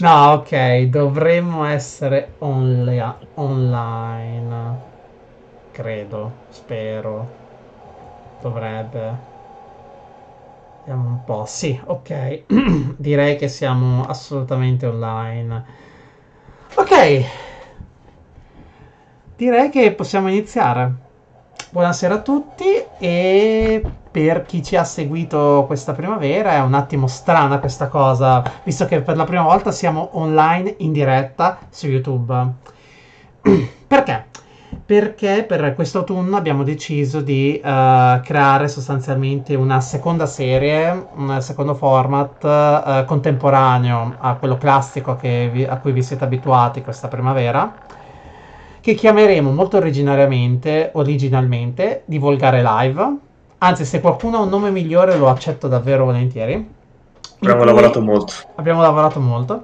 No, ok, dovremmo essere onli- online. Credo, spero. Dovrebbe. Vediamo un po'. Sì, ok. Direi che siamo assolutamente online. Ok. Direi che possiamo iniziare. Buonasera a tutti e per chi ci ha seguito questa primavera è un attimo strana questa cosa, visto che per la prima volta siamo online in diretta su YouTube. Perché? Perché per quest'autunno abbiamo deciso di uh, creare sostanzialmente una seconda serie, un secondo format uh, contemporaneo a quello classico vi, a cui vi siete abituati questa primavera che chiameremo molto originariamente, originalmente di Volgare Live. Anzi, se qualcuno ha un nome migliore lo accetto davvero volentieri. Abbiamo lavorato molto. Abbiamo lavorato molto.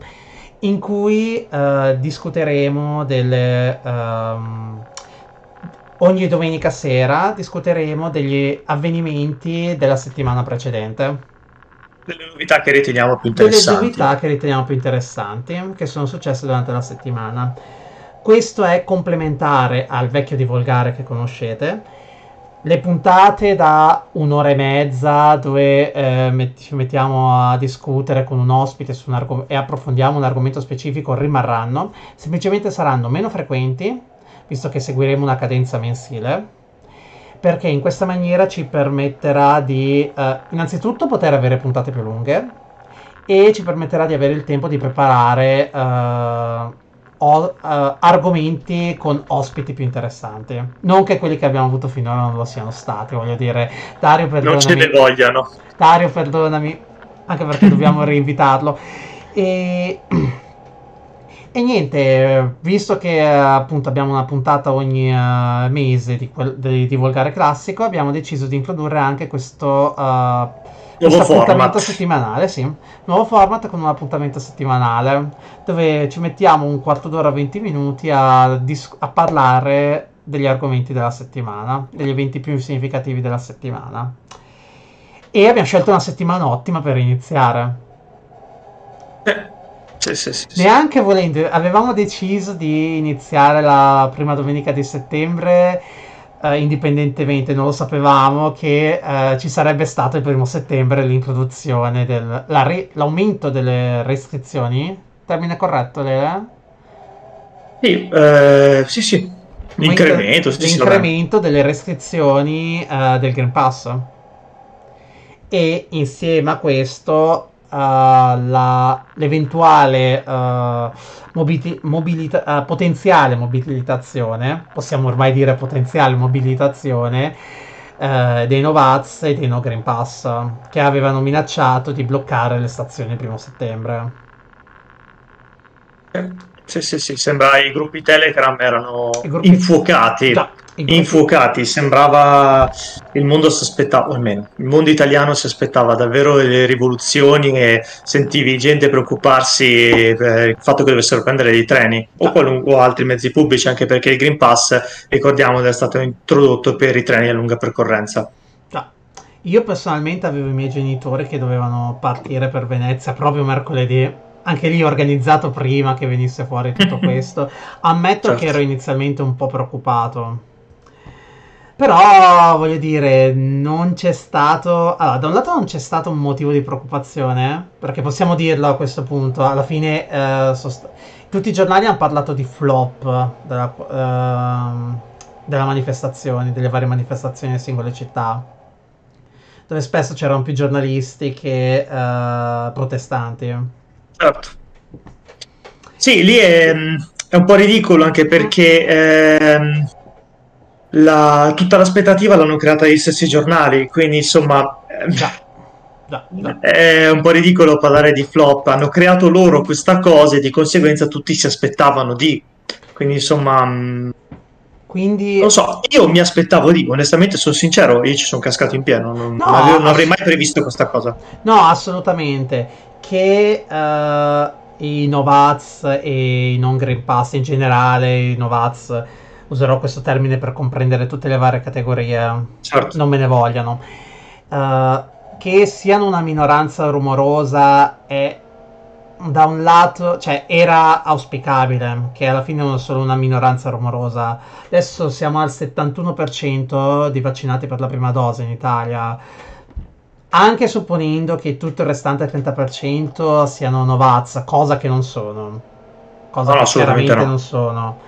In cui uh, discuteremo delle... Um, ogni domenica sera discuteremo degli avvenimenti della settimana precedente. Delle novità che riteniamo più interessanti. Delle novità che riteniamo più interessanti che sono successe durante la settimana. Questo è complementare al vecchio di Volgare che conoscete. Le puntate da un'ora e mezza dove eh, ci mettiamo a discutere con un ospite un argom- e approfondiamo un argomento specifico rimarranno, semplicemente saranno meno frequenti, visto che seguiremo una cadenza mensile, perché in questa maniera ci permetterà di eh, innanzitutto poter avere puntate più lunghe e ci permetterà di avere il tempo di preparare... Eh, o, uh, argomenti con ospiti più interessanti. Non che quelli che abbiamo avuto finora non lo siano stati, voglio dire. Dario, perdonami. Non ce ne vogliano. Dario, perdonami, anche perché dobbiamo reinvitarlo. E... E niente, visto che appunto abbiamo una puntata ogni uh, mese di, quel, di, di, Volgare Classico, abbiamo deciso di introdurre anche questo uh, questo appuntamento settimanale, sì. Nuovo format con un appuntamento settimanale dove ci mettiamo un quarto d'ora, 20 minuti a, dis- a parlare degli argomenti della settimana, degli eventi più significativi della settimana. E abbiamo scelto una settimana ottima per iniziare. Eh, sì, sì, sì, Neanche volendo, avevamo deciso di iniziare la prima domenica di settembre Uh, indipendentemente, non lo sapevamo, che uh, ci sarebbe stato il primo settembre l'introduzione dell'aumento delle restrizioni. Termine corretto, Lele? Sì, eh, sì, sì. L'incremento, sì, l'incremento delle restrizioni uh, del Green Pass. E insieme a questo la, l'eventuale mobili- mobilita- uh, potenziale mobilitazione, possiamo ormai dire potenziale mobilitazione, uh, dei Novaz e dei No Green Pass, che avevano minacciato di bloccare le stazioni il primo settembre. Sì, sì, sì, sembra i gruppi Telegram erano gruppi... infuocati. Da infuocati, sembrava il mondo si aspettava, almeno il mondo italiano si aspettava davvero delle rivoluzioni e sentivi gente preoccuparsi per il fatto che dovessero prendere dei treni o, qualunque, o altri mezzi pubblici, anche perché il Green Pass, ricordiamo, è stato introdotto per i treni a lunga percorrenza. Io personalmente avevo i miei genitori che dovevano partire per Venezia proprio mercoledì anche lì organizzato prima che venisse fuori tutto questo. Ammetto certo. che ero inizialmente un po' preoccupato però voglio dire, non c'è stato. Allora, da un lato non c'è stato un motivo di preoccupazione, perché possiamo dirlo a questo punto. Alla fine, eh, sost- tutti i giornali hanno parlato di flop della, eh, della manifestazione, delle varie manifestazioni nelle singole città, dove spesso c'erano più giornalisti che eh, protestanti. Certo. Sì, lì è, è, un po' ridicolo anche perché. Ehm la, tutta l'aspettativa l'hanno creata gli stessi giornali, quindi insomma già, già, già. è un po' ridicolo parlare di flop, hanno creato loro questa cosa e di conseguenza tutti si aspettavano di, quindi insomma... Mm, quindi... Non so, io mi aspettavo di, onestamente sono sincero, io ci sono cascato in pieno, non, no, non avrei mai previsto questa cosa. No, assolutamente, che uh, i Novaz e i non Green Pass in generale, i Novaz userò questo termine per comprendere tutte le varie categorie, certo. non me ne vogliano, uh, che siano una minoranza rumorosa è da un lato, cioè era auspicabile che alla fine fosse solo una minoranza rumorosa. Adesso siamo al 71% di vaccinati per la prima dose in Italia. Anche supponendo che tutto il restante 30% siano Novaz, cosa che non sono. Cosa no, che chiaramente no. non sono.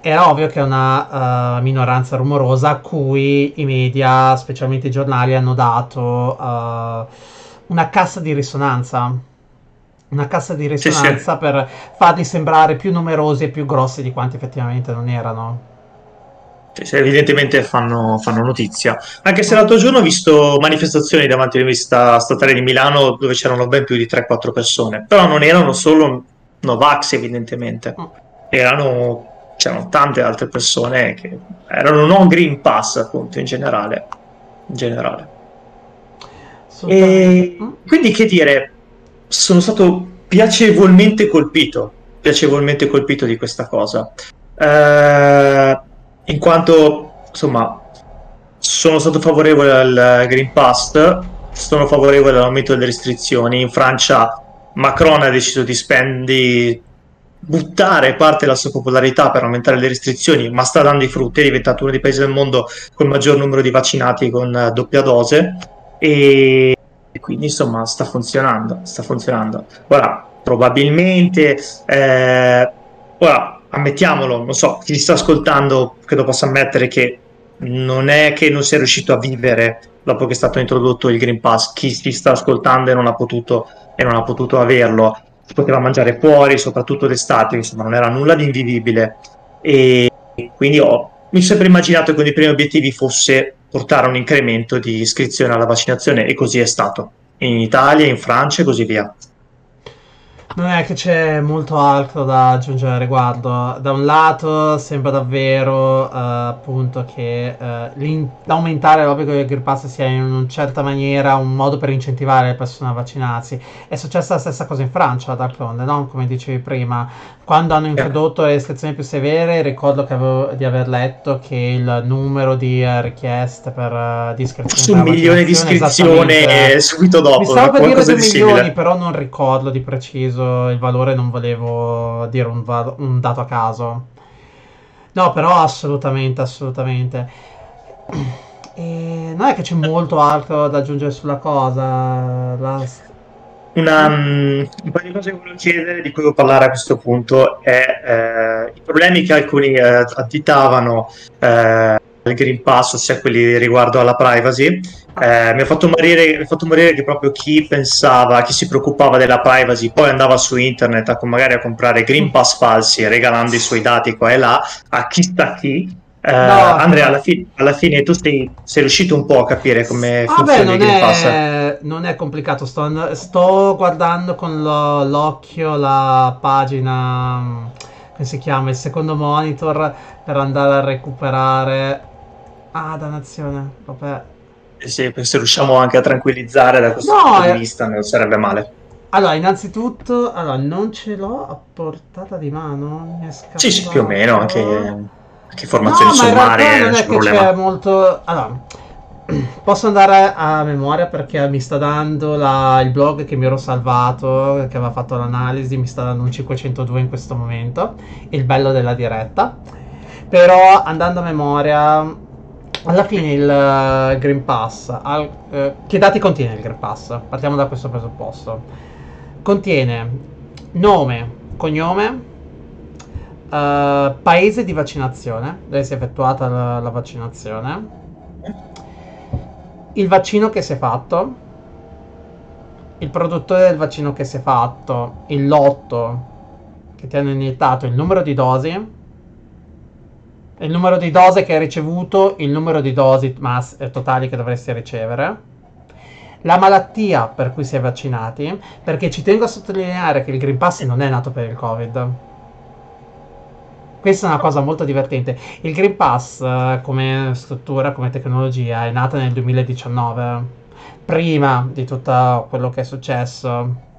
Era ovvio che è una uh, minoranza rumorosa a cui i media, specialmente i giornali, hanno dato uh, una cassa di risonanza una cassa di risonanza sì, sì. per farli sembrare più numerosi e più grossi di quanti effettivamente non erano. Sì, evidentemente fanno, fanno, notizia. Anche se l'altro giorno ho visto manifestazioni davanti all'Università Statale di Milano dove c'erano ben più di 3-4 persone, però non erano solo Novax evidentemente, mm. erano, c'erano tante altre persone che erano non Green Pass appunto in generale. In generale. E quindi che dire, sono stato piacevolmente colpito, piacevolmente colpito di questa cosa. Eh, in quanto, insomma, sono stato favorevole al Green Pass, sono favorevole all'aumento delle restrizioni. In Francia Macron ha deciso di, spendi, buttare parte della sua popolarità per aumentare le restrizioni, ma sta dando i frutti, è diventato uno dei paesi del mondo con il maggior numero di vaccinati con doppia dose. E e quindi insomma sta funzionando, sta funzionando. Ora, probabilmente, eh, ora ammettiamolo, non so, chi sta ascoltando credo possa ammettere che non è che non sia riuscito a vivere dopo che è stato introdotto il Green Pass, chi si sta ascoltando e non ha potuto, e non ha potuto averlo, si poteva mangiare fuori, soprattutto d'estate, insomma non era nulla di invivibile. E quindi ho, mi sono sempre immaginato che uno dei primi obiettivi fosse portare un incremento di iscrizione alla vaccinazione e così è stato. In Italia, in Francia e così via. Non è che c'è molto altro da aggiungere al riguardo. Da un lato sembra davvero uh, appunto che uh, l'aumentare l'obbligo del Green Pass sia in una certa maniera un modo per incentivare le persone a vaccinarsi. È successa la stessa cosa in Francia, d'altronde, no? come dicevi prima. Quando hanno introdotto le restrizioni più severe, ricordo avevo, di aver letto che il numero di uh, richieste per uh, di iscrizione un milione di iscrizioni subito dopo. Mi stavo per dire 2 milioni, però non ricordo di preciso il valore, non volevo dire un, va- un dato a caso. No, però assolutamente, assolutamente. E non è che c'è molto altro da aggiungere sulla cosa. La... Una, um, un paio di cose che volevo chiedere, di cui devo parlare a questo punto, è eh, i problemi che alcuni eh, additavano eh, al Green Pass, ossia quelli riguardo alla privacy, eh, mi, ha fatto morire, mi ha fatto morire che proprio chi pensava, chi si preoccupava della privacy, poi andava su internet a, magari a comprare Green Pass falsi, regalando i suoi dati qua e là, a chi sta chi. Eh, no, Andrea, alla, fi- alla, fine tu sei, sei, riuscito un po' a capire come funziona il Green Pass? È, non è complicato, sto, sto guardando con lo, l'occhio la pagina, come si chiama, il secondo monitor per andare a recuperare... Ah, dannazione, vabbè se, se riusciamo anche a tranquillizzare da questo no, punto di eh. vista, non sarebbe male. Allora, innanzitutto, allora, non ce l'ho a portata di mano. sì, sì, più o meno, anche, anche informazioni no, sommarie. non è che c'è molto. Allora, posso andare a memoria perché mi sta dando la, il blog che mi ero salvato, che aveva fatto l'analisi, mi sta dando un 502 in questo momento. Il bello della diretta. Però andando a memoria, alla fine il uh, Green Pass, al, uh, che dati contiene il Green Pass? Partiamo da questo presupposto. Contiene nome, cognome, uh, paese di vaccinazione, dove si è effettuata la, la vaccinazione, il vaccino che si è fatto, il produttore del vaccino che si è fatto, il lotto che ti hanno iniettato, il numero di dosi il numero di dosi che hai ricevuto, il numero di dosi mass- eh, totali che dovresti ricevere, la malattia per cui si è vaccinati, perché ci tengo a sottolineare che il Green Pass non è nato per il Covid. Questa è una cosa molto divertente. Il Green Pass eh, come struttura, come tecnologia, è nata nel 2019, prima di tutto quello che è successo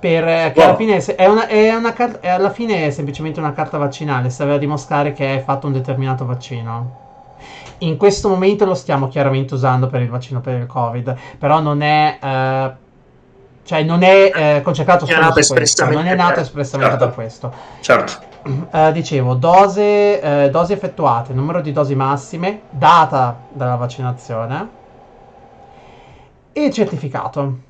per, eh, che alla, fine è, una, è, una, è alla fine è semplicemente una carta vaccinale, serve a dimostrare che hai fatto un determinato vaccino. In questo momento lo stiamo chiaramente usando per il vaccino per il Covid, però non è... Eh, Cioè non è eh, concentrato solo su questo, non è nato espressamente certo. per questo. Certo. Uh, dicevo, dose, uh, dosi effettuate, numero di dosi massime, data della vaccinazione e certificato.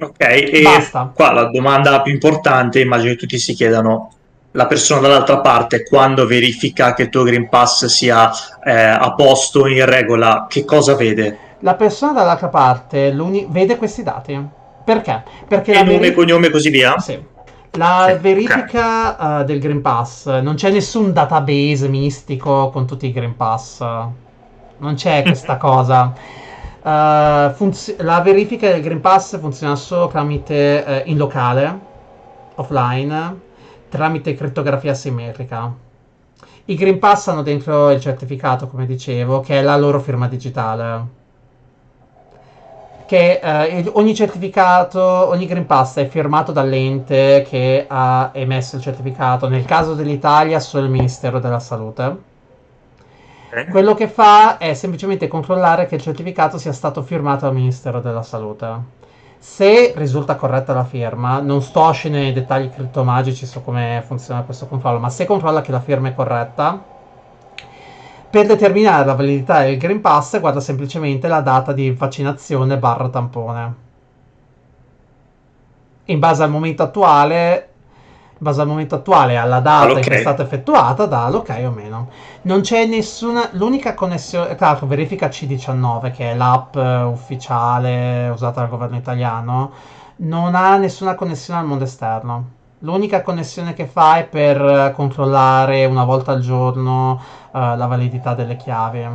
Ok, e Basta. qua la domanda più importante, immagino che tutti si chiedano, la persona dall'altra parte quando verifica che il tuo Green Pass sia eh, a posto, in regola, che cosa vede? La persona dall'altra parte vede questi dati. Perché? Perché e nome, veri- cognome e così via? Sì. La sì, verifica okay. uh, del Green Pass, non c'è nessun database mistico con tutti i Green Pass. Non c'è questa cosa. Uh, funzi- la verifica del Green Pass funziona solo tramite uh, in locale, offline, tramite crittografia simmetrica. I Green Pass hanno dentro il certificato, come dicevo, che è la loro firma digitale. Che uh, ogni certificato, ogni Green Pass è firmato dall'ente che ha emesso il certificato. Nel caso dell'Italia, solo il Ministero della Salute quello che fa è semplicemente controllare che il certificato sia stato firmato dal Ministero della Salute. Se risulta corretta la firma, non sto a scendere nei dettagli criptomagici su come funziona questo controllo, ma se controlla che la firma è corretta, per determinare la validità del Green Pass guarda semplicemente la data di vaccinazione barra tampone. In base al momento attuale base al momento attuale alla data in cui è stata effettuata dà l'ok o meno. Non c'è nessuna, l'unica connessione, tra l'altro verifica C19 che è l'app ufficiale usata dal governo italiano, non ha nessuna connessione al mondo esterno. L'unica connessione che fa è per controllare una volta al giorno uh, la validità delle chiavi.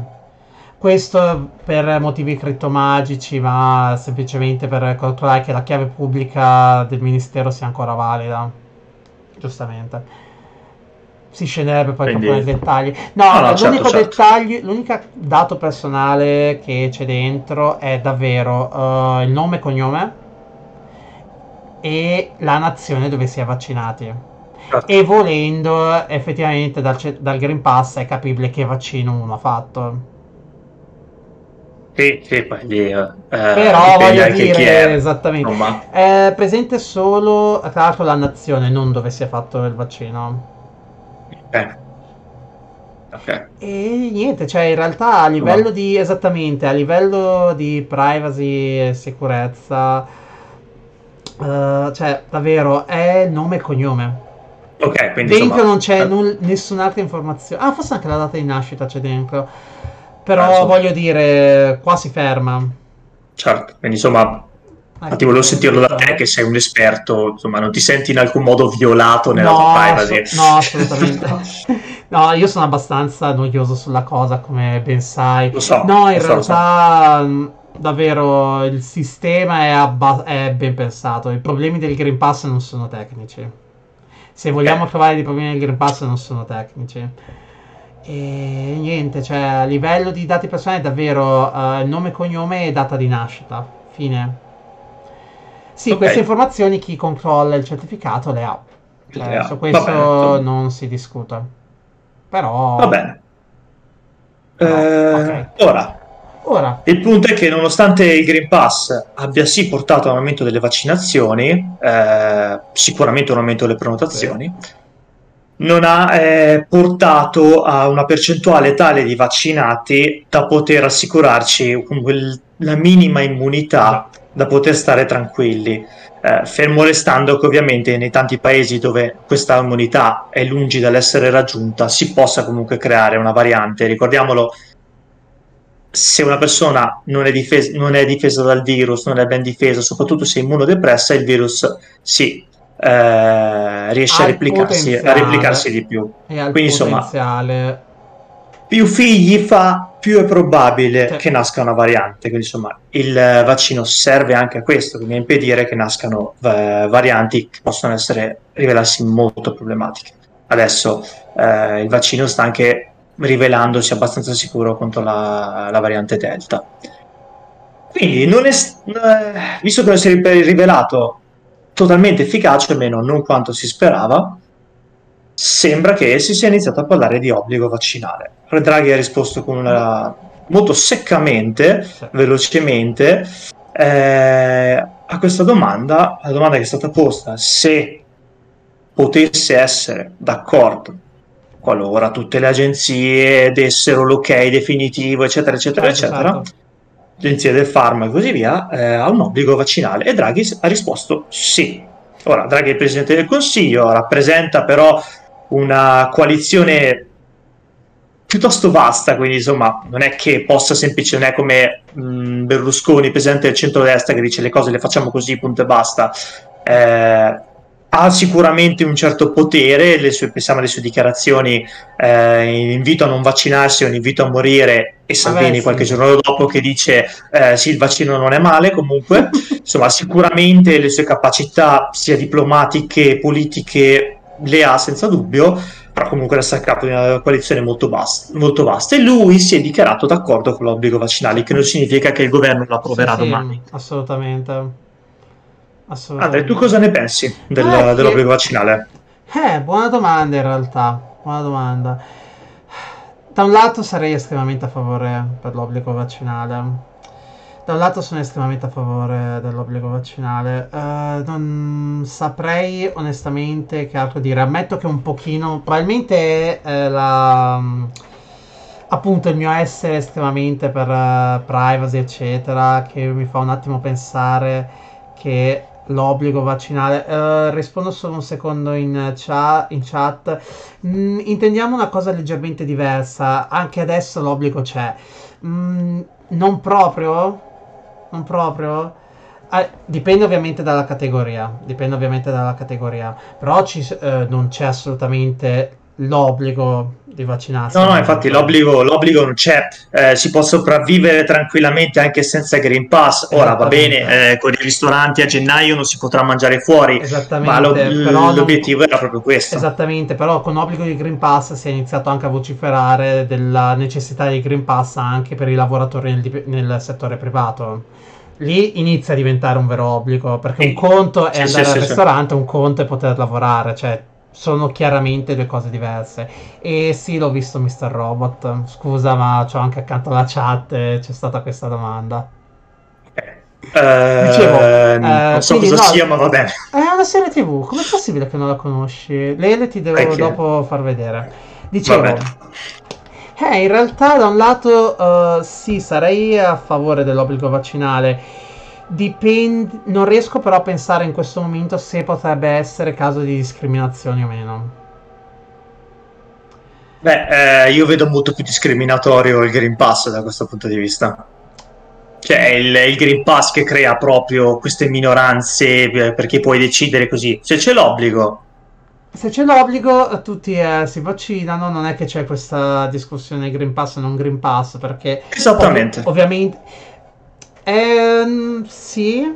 Questo per motivi criptomagici, ma semplicemente per controllare che la chiave pubblica del ministero sia ancora valida giustamente. Si scenderebbe poi Quindi... nei dettagli. No, no, no l'unico certo, dettaglio, certo. l'unico dato personale che c'è dentro è davvero uh, il nome e cognome e la nazione dove si è vaccinati. Certo. E volendo, effettivamente dal, dal Green Pass è capibile che vaccino uno ha fatto. Sì, sì, poi lì, eh, però voglio dire esattamente no, è presente solo tra l'altro la nazione non dove si è fatto il vaccino eh. Okay. e niente cioè in realtà a livello no. di esattamente a livello di privacy e sicurezza uh, cioè davvero è nome e cognome ok quindi dentro insomma, non c'è eh. null- nessun'altra informazione ah forse anche la data di nascita c'è dentro però ah, voglio dire, qua si ferma. Certo, quindi insomma, ah, ti volevo sentirlo da te che sei un esperto, insomma, non ti senti in alcun modo violato nella no, tua privacy. So, no, assolutamente. no, io sono abbastanza noioso sulla cosa, come ben sai. Lo so. No, in realtà so. davvero il sistema è, abba- è, ben pensato. I problemi del Green Pass non sono tecnici. Se vogliamo eh. trovare dei problemi del Green Pass non sono tecnici. E niente, cioè a livello di dati personali davvero uh, nome, cognome e data di nascita. Fine. Sì, okay. queste informazioni chi controlla il certificato le ha. Cioè, su questo non si discute. Però... Va bene. No, eh, okay. Ora, Ora, il punto è che nonostante il Green Pass abbia sì portato a un aumento delle vaccinazioni, eh, sicuramente un aumento delle prenotazioni, sì non ha eh, portato a una percentuale tale di vaccinati da poter assicurarci quel, la minima immunità da poter stare tranquilli. Eh, fermo restando che ovviamente nei tanti paesi dove questa immunità è lungi dall'essere raggiunta si possa comunque creare una variante. Ricordiamolo, se una persona non è, difesa, non è difesa dal virus, non è ben difesa, soprattutto se è immunodepressa, il virus si eh, riesce a replicarsi, a replicarsi, di più. Quindi insomma, più figli fa, più è probabile cioè. che nasca una variante. Quindi insomma, il vaccino serve anche a questo, quindi a impedire che nascano eh, varianti che possono essere rivelarsi molto problematiche. Adesso eh, il vaccino sta anche rivelandosi abbastanza sicuro contro la, la variante Delta. Quindi, non è, eh, visto che non si è rivelato totalmente efficace, almeno non quanto si sperava, sembra che si sia iniziato a parlare di obbligo vaccinale. Draghi ha risposto con una, molto seccamente, velocemente, eh, a questa domanda, la domanda che è stata posta, se potesse essere d'accordo qualora tutte le agenzie dessero l'ok definitivo, eccetera, eccetera, certo, eccetera, certo. Agenzie del farmaco e così via, eh, a un obbligo vaccinale. E Draghi ha risposto sì. Ora, Draghi è il Presidente del Consiglio, rappresenta però una coalizione piuttosto vasta, quindi insomma non è che possa semplicemente, non è come mh, Berlusconi, Presidente del centro-destra, che dice le cose le facciamo così, punto e basta. Eh, ha sicuramente un certo potere, le sue, pensiamo alle sue dichiarazioni, eh, invito a non vaccinarsi, un invito a morire, e Salvini Vabbè, sì. qualche giorno dopo che dice eh, sì, il vaccino non è male comunque, insomma sicuramente le sue capacità sia diplomatiche, politiche le ha senza dubbio, però comunque resta a capo di una coalizione molto, basta, molto vasta e lui si è dichiarato d'accordo con l'obbligo vaccinale, che non significa che il governo lo approverà sì, domani. Assolutamente. Andrea, tu cosa ne pensi del, eh, dell'obbligo vaccinale? Eh, buona domanda in realtà, buona domanda. Da un lato sarei estremamente a favore per l'obbligo vaccinale. Da un lato sono estremamente a favore dell'obbligo vaccinale. Uh, non saprei onestamente che altro dire. Ammetto che un pochino, probabilmente è la appunto il mio essere estremamente per uh, privacy eccetera che mi fa un attimo pensare che l'obbligo vaccinale. Uh, rispondo solo un secondo in, chat. In chat. Mm, intendiamo una cosa leggermente diversa. Anche adesso l'obbligo c'è. Mm, non proprio? Non proprio? Ah, dipende ovviamente dalla categoria. Dipende ovviamente dalla categoria. Però ci, uh, non c'è assolutamente l'obbligo di vaccinarsi. No, no, infatti l'obbligo, l'obbligo non c'è, eh, si può sopravvivere tranquillamente anche senza Green Pass. Ora va bene, eh, con i ristoranti a gennaio non si potrà mangiare fuori, ma lo, l'obiettivo non... era proprio questo. Esattamente, però con obbligo di Green Pass si è iniziato anche a vociferare della necessità di Green Pass anche per i lavoratori nel, nel settore privato lì inizia a diventare un vero obbligo perché un conto è sì, andare sì, al sì, ristorante, un conto è poter lavorare, cioè sono chiaramente due cose diverse. E sì, l'ho visto Mr. Robot. Scusa, ma c'ho anche accanto alla chat c'è stata questa domanda. Uh, Dicevo, uh, non so cosa no, sia, ma va bene. È una serie TV, com'è possibile che non la conosci? Lele ti devo okay. dopo far vedere. Dicevo, eh, in realtà da un lato uh, sì, sarei a favore dell'obbligo vaccinale Dipende, non riesco però a pensare in questo momento se potrebbe essere caso di discriminazione o meno. Beh, eh, io vedo molto più discriminatorio il Green Pass da questo punto di vista. Cioè, il, il Green Pass che crea proprio queste minoranze eh, perché puoi decidere così. Se c'è l'obbligo, se c'è l'obbligo, tutti eh, si vaccinano. Non è che c'è questa discussione Green Pass o non Green Pass, perché esattamente. Ov- ovviamente Ehm, sì,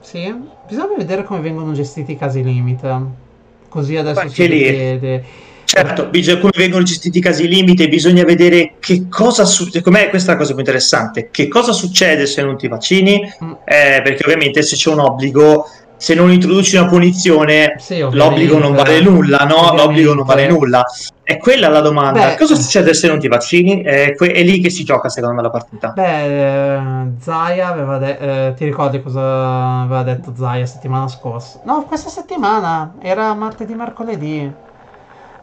sì. Bisogna vedere come vengono gestiti i casi limite. Così adesso Beh, si vede. Certo, bisogna, come vengono gestiti i casi limite, bisogna vedere che cosa succede. Com'è questa è la cosa più interessante? Che cosa succede se non ti vaccini? Mm. Eh, perché ovviamente se c'è un obbligo se non introduci una punizione, sì, l'obbligo non vale nulla, no? Ovviamente. L'obbligo non vale nulla. È quella la domanda. Beh, Cosa succede se non ti vaccini? È, que- è, lì che si gioca, secondo me, la partita. Beh, eh, Zaya aveva detto. Eh, ti ricordi cosa aveva detto Zaya settimana scorsa? No, questa settimana era martedì, mercoledì.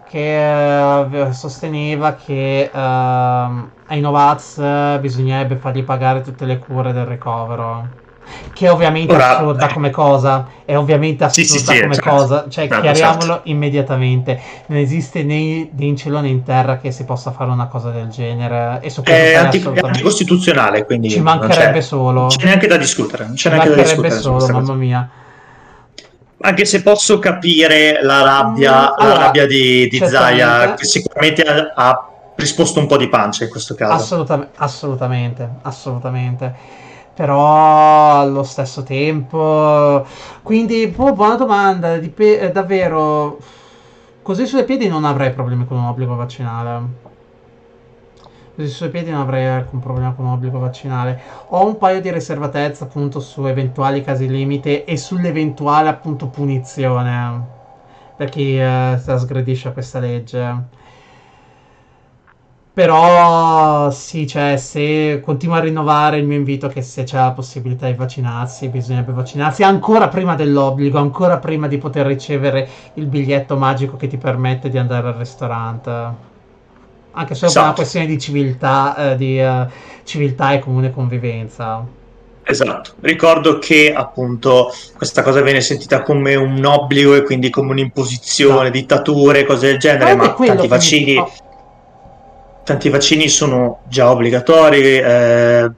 Che eh, sosteneva che eh, ai Novaz bisognerebbe fargli pagare tutte le cure del ricovero che è ovviamente Ora, assurda come cosa, è ovviamente assurda sì, sì, come certo, cosa, cioè certo, chiariamolo certo. immediatamente, non esiste né, né, in cielo né in terra che si possa fare una cosa del genere e su è, anti- è anticostituzionale, quindi ci mancherebbe solo. c'è neanche da discutere, non c'è neanche da discutere solo, mamma mia. Anche se posso capire la rabbia, allora, la rabbia di, di Zaya, che sicuramente ha, ha risposto un po' di pancia in questo caso. Assolutam- assolutamente, assolutamente però allo stesso tempo quindi oh, buona domanda dip- eh, davvero così sui piedi non avrei problemi con un obbligo vaccinale. Così sui piedi non avrei alcun problema con un obbligo vaccinale. Ho un paio di riservatezze appunto su eventuali casi limite e sull'eventuale appunto punizione. Per chi eh, trasgredisce questa legge Però sì, cioè, se continuo a rinnovare il mio invito che se c'è la possibilità di vaccinarsi, bisognerebbe vaccinarsi ancora prima dell'obbligo, ancora prima di poter ricevere il biglietto magico che ti permette di andare al ristorante. Anche solo esatto. per una questione di civiltà, eh, di uh, civiltà e comune convivenza. Esatto, ricordo che appunto questa cosa viene sentita come un obbligo e quindi come un'imposizione, no. dittature, cose del genere, ma tanti vaccini, oh. Tanti vaccini sono già obbligatori. Eh,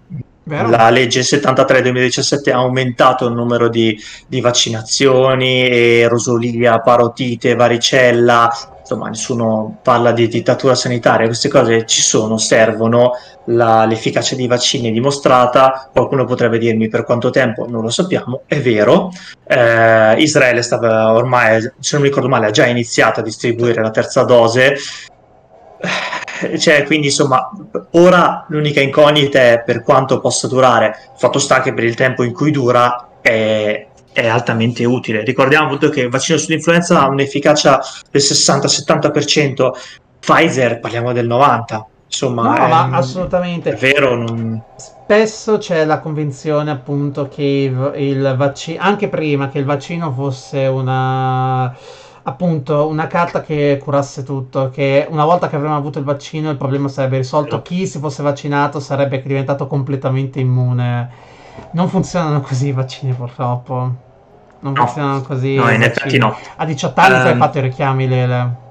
la legge 73 2017 ha aumentato il numero di, di vaccinazioni, e rosolia, parotite, varicella, insomma nessuno parla di dittatura sanitaria, queste cose ci sono, servono, la, l'efficacia dei vaccini è dimostrata, qualcuno potrebbe dirmi per quanto tempo, non lo sappiamo, è vero, eh, Israele stava ormai, se non mi ricordo male, ha già iniziato a distribuire la terza dose, cioè, quindi insomma, ora l'unica incognita è per quanto possa durare. Fatto sta che per il tempo in cui dura è, è altamente utile. Ricordiamo appunto che il vaccino sull'influenza ha un'efficacia del 60-70%, Pfizer parliamo del 90%. Insomma, no, è, ma assolutamente. È vero. Non... Spesso c'è la convinzione appunto che il, il vaccino, anche prima che il vaccino fosse una appunto una carta che curasse tutto, che una volta che avremmo avuto il vaccino il problema sarebbe risolto, chi si fosse vaccinato sarebbe diventato completamente immune. Non funzionano così i vaccini purtroppo. Non no. funzionano così. No, in effetti no. A 18 anni um... tu hai ehm, fatto i richiami, Lele.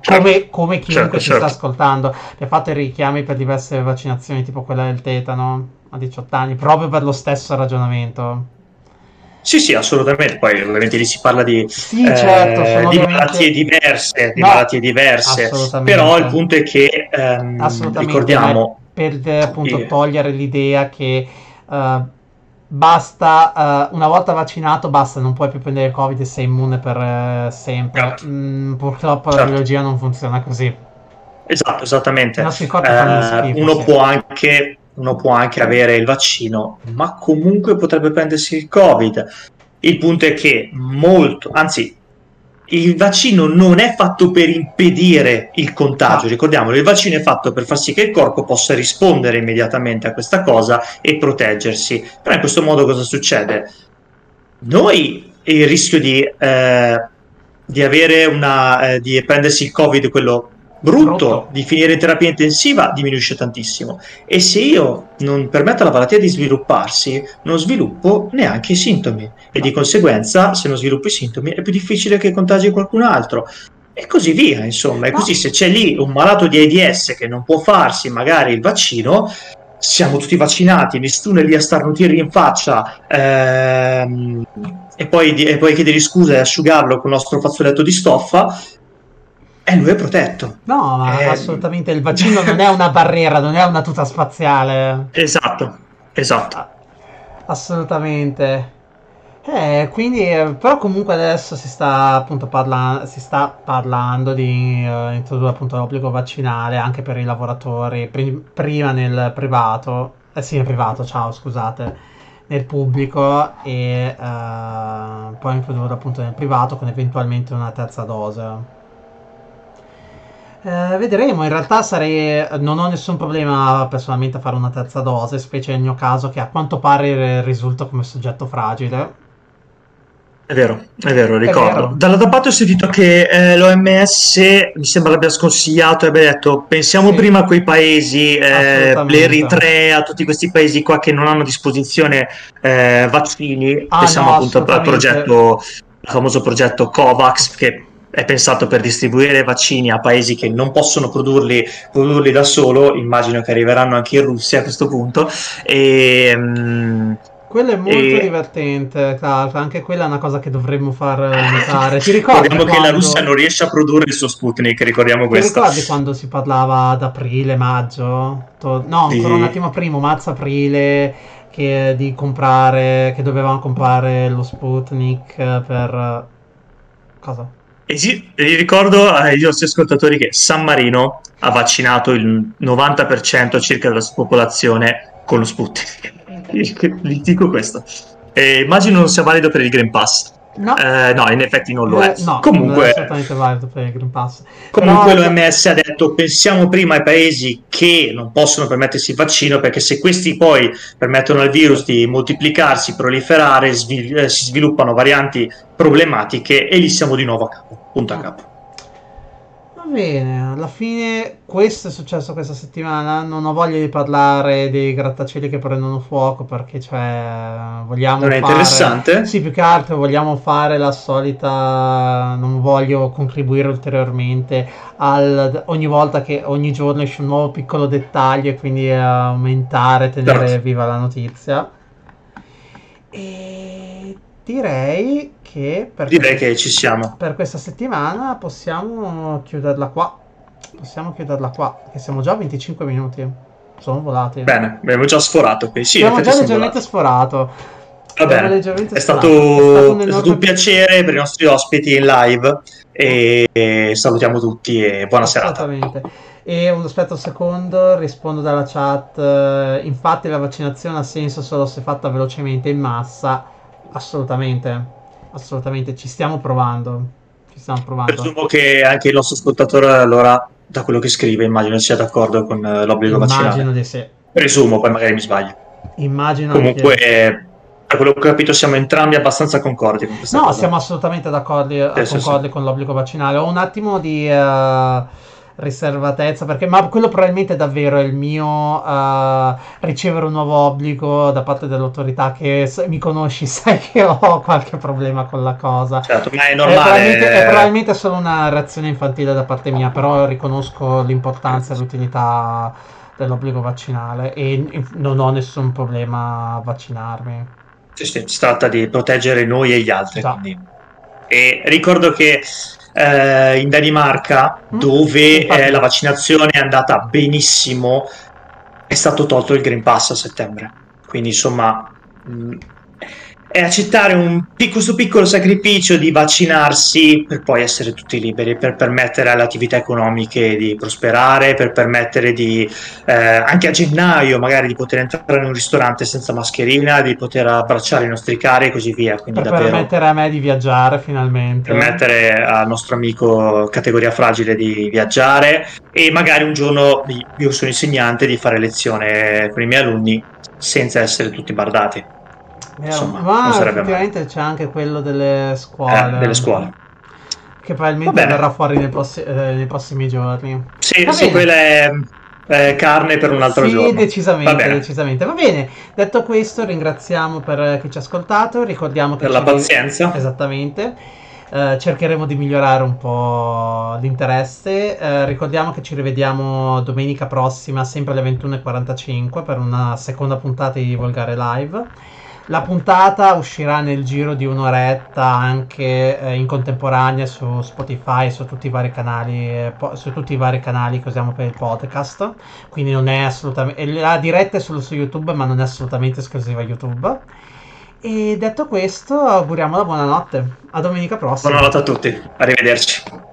Certo. Come, come, chiunque certo, ci certo. sta ascoltando, ti ha fatto i richiami per diverse vaccinazioni, tipo quella del tetano a 18 anni, proprio per lo stesso ragionamento. Sì, sì, assolutamente. Poi ovviamente lì si parla di, sì, certo, eh, di malattie diverse, di no, malattie diverse. Però il punto è che ehm, ricordiamo per appunto eh, togliere l'idea che uh, basta uh, una volta vaccinato basta, non puoi più prendere il Covid e sei immune per uh, sempre. Certo. Mm, purtroppo certo. la biologia non funziona così. Esatto, esattamente. uno può anche uno può anche avere il vaccino, ma comunque potrebbe prendersi il Covid. Il punto è che molto, anzi, il vaccino non è fatto per impedire il contagio, ricordiamolo, il vaccino è fatto per far sì che il corpo possa rispondere immediatamente a questa cosa e proteggersi. Però in questo modo cosa succede? Noi il rischio di, eh, di una, eh, di prendersi il Covid, quello brutto, di finire in terapia intensiva diminuisce tantissimo. E se io non permetto alla malattia di svilupparsi non sviluppo neanche i sintomi. E di conseguenza se non sviluppo i sintomi è più difficile che contagi qualcun altro. E così via insomma. E così se c'è lì un malato di AIDS che non può farsi magari il vaccino siamo tutti vaccinati, nessuno è lì a starnutire in faccia ehm, e, poi, e poi chiedergli scusa e asciugarlo con il nostro fazzoletto di stoffa, e lui è protetto. No, ma eh... assolutamente il vaccino non è una barriera, non è una tuta spaziale. Esatto, esatto. Assolutamente. Eh, quindi, eh, però comunque adesso si sta appunto parla- si sta parlando di uh, introdurre appunto l'obbligo vaccinale anche per i lavoratori, pr- prima nel privato, eh sì nel privato, ciao scusate, nel pubblico e uh, poi introdurre appunto nel privato con eventualmente una terza dose. Eh, vedremo, in realtà sarei, non ho nessun problema personalmente a fare una terza dose, specie nel mio caso che a quanto pare risulta come soggetto fragile. È vero, è vero, ricordo. È vero. Dall'altra parte ho sentito che eh, l'OMS mi sembra abbia sconsigliato e abbia detto pensiamo sì. prima a quei paesi, eh, l'Eritrea, tutti questi paesi qua che non hanno a disposizione eh, vaccini, ah, pensiamo no, appunto al progetto, il famoso progetto COVAX che è pensato per distribuire vaccini a paesi che non possono produrli, produrli da solo, immagino che arriveranno anche in Russia a questo punto. E, um, quello è molto e... divertente, Clark. Anche quella è una cosa che dovremmo far notare. Ti ricordi? Ricordiamo quando... che la Russia non riesce a produrre il suo Sputnik, ricordiamo questo. Ti ricordi quando si parlava ad aprile, maggio? To... No, sì. ancora un attimo prima, marzo-aprile, che, di comprare, che dovevamo comprare lo Sputnik per... Cosa? Esi- ricordo ai nostri ascoltatori che San Marino ha vaccinato il 90% circa della sua popolazione con lo Sputnik. Gli dico questo. E immagino non sia valido per il Green Pass. No. Eh, no, in effetti non lo è. No, Comunque. Comunque Però... l'OMS ha detto pensiamo prima ai paesi che non possono permettersi il vaccino perché se questi poi permettono al virus di moltiplicarsi, proliferare, svil- eh, si sviluppano varianti problematiche e lì siamo di nuovo a capo, punto a capo bene, alla fine questo è successo questa settimana. Non ho voglia di parlare dei grattacieli che prendono fuoco perché cioè vogliamo non è fare... interessante? Sì, più che altro vogliamo fare la solita non voglio contribuire ulteriormente al ogni volta che ogni giorno esce un nuovo piccolo dettaglio e quindi aumentare, tenere certo. viva la notizia. E direi che per, Direi questa, che ci siamo. per questa settimana possiamo chiuderla qua. Possiamo chiuderla qua, che siamo già a 25 minuti. Sono volati. Bene, abbiamo già sforato qui. Sì, abbiamo già leggermente sforato. Va bene, è stato, è stato, un, piacere per i nostri ospiti in live e salutiamo tutti e buona serata. E un aspetto secondo, rispondo dalla chat. Infatti la vaccinazione ha senso solo se fatta velocemente in massa. Assolutamente assolutamente, ci stiamo provando. Ci stiamo provando. Presumo che anche il nostro ascoltatore allora, da quello che scrive, immagino sia d'accordo con eh, l'obbligo immagino vaccinale. Immagino di sì. Presumo, poi magari mi sbaglio. Immagino Comunque, che... da quello che ho capito, siamo entrambi abbastanza concordi con questa no, cosa. No, siamo assolutamente d'accordo, sì, concordi sì. con l'obbligo vaccinale. Ho un attimo di... Uh riservatezza, perché ma quello probabilmente è davvero il mio uh, ricevere un nuovo obbligo da parte dell'autorità che se mi conosci sai che ho qualche problema con la cosa. Certo, ma è normale. È probabilmente, è probabilmente solo una reazione infantile da parte mia, però riconosco l'importanza e l'utilità dell'obbligo vaccinale e non ho nessun problema a vaccinarmi. Si tratta di proteggere noi e gli altri. E ricordo che eh, in Danimarca, mm. dove eh, la vaccinazione è andata benissimo, è stato tolto il Green Pass a settembre. Quindi, insomma, mh, mm, è accettare un, questo piccolo sacrificio di vaccinarsi per poi essere tutti liberi, per permettere alle attività economiche di prosperare, per permettere di, eh, anche a gennaio magari di poter entrare in un ristorante senza mascherina, di poter abbracciare i nostri cari e così via. Quindi per davvero, permettere a me di viaggiare finalmente. Permettere al nostro amico categoria fragile di viaggiare e magari un giorno, io sono insegnante, di fare lezione con i miei alunni senza essere tutti bardati. Insomma, ma effettivamente c'è anche quello delle scuole. Eh, delle scuole. Che probabilmente verrà fuori nei, prossi- eh, nei, prossimi giorni. Sì, sì quella è eh, carne per un altro sì, giorno. Decisamente, Va decisamente. Va bene. Detto questo, ringraziamo per chi ci ha ascoltato. Ricordiamo che per la pazienza. Esattamente. Uh, cercheremo di migliorare un po' l'interesse. Uh, ricordiamo che ci rivediamo domenica prossima, sempre alle 21.45, per una seconda puntata di Volgare Live. La puntata uscirà nel giro di un'oretta anche eh, in contemporanea su Spotify, su tutti i vari canali, eh, po- su tutti i vari canali che usiamo per il podcast. Quindi non è assolutamente. La diretta è solo su YouTube, ma non è assolutamente esclusiva YouTube. E detto questo, auguriamo la buonanotte. A domenica prossima. Buonanotte a tutti. Arrivederci.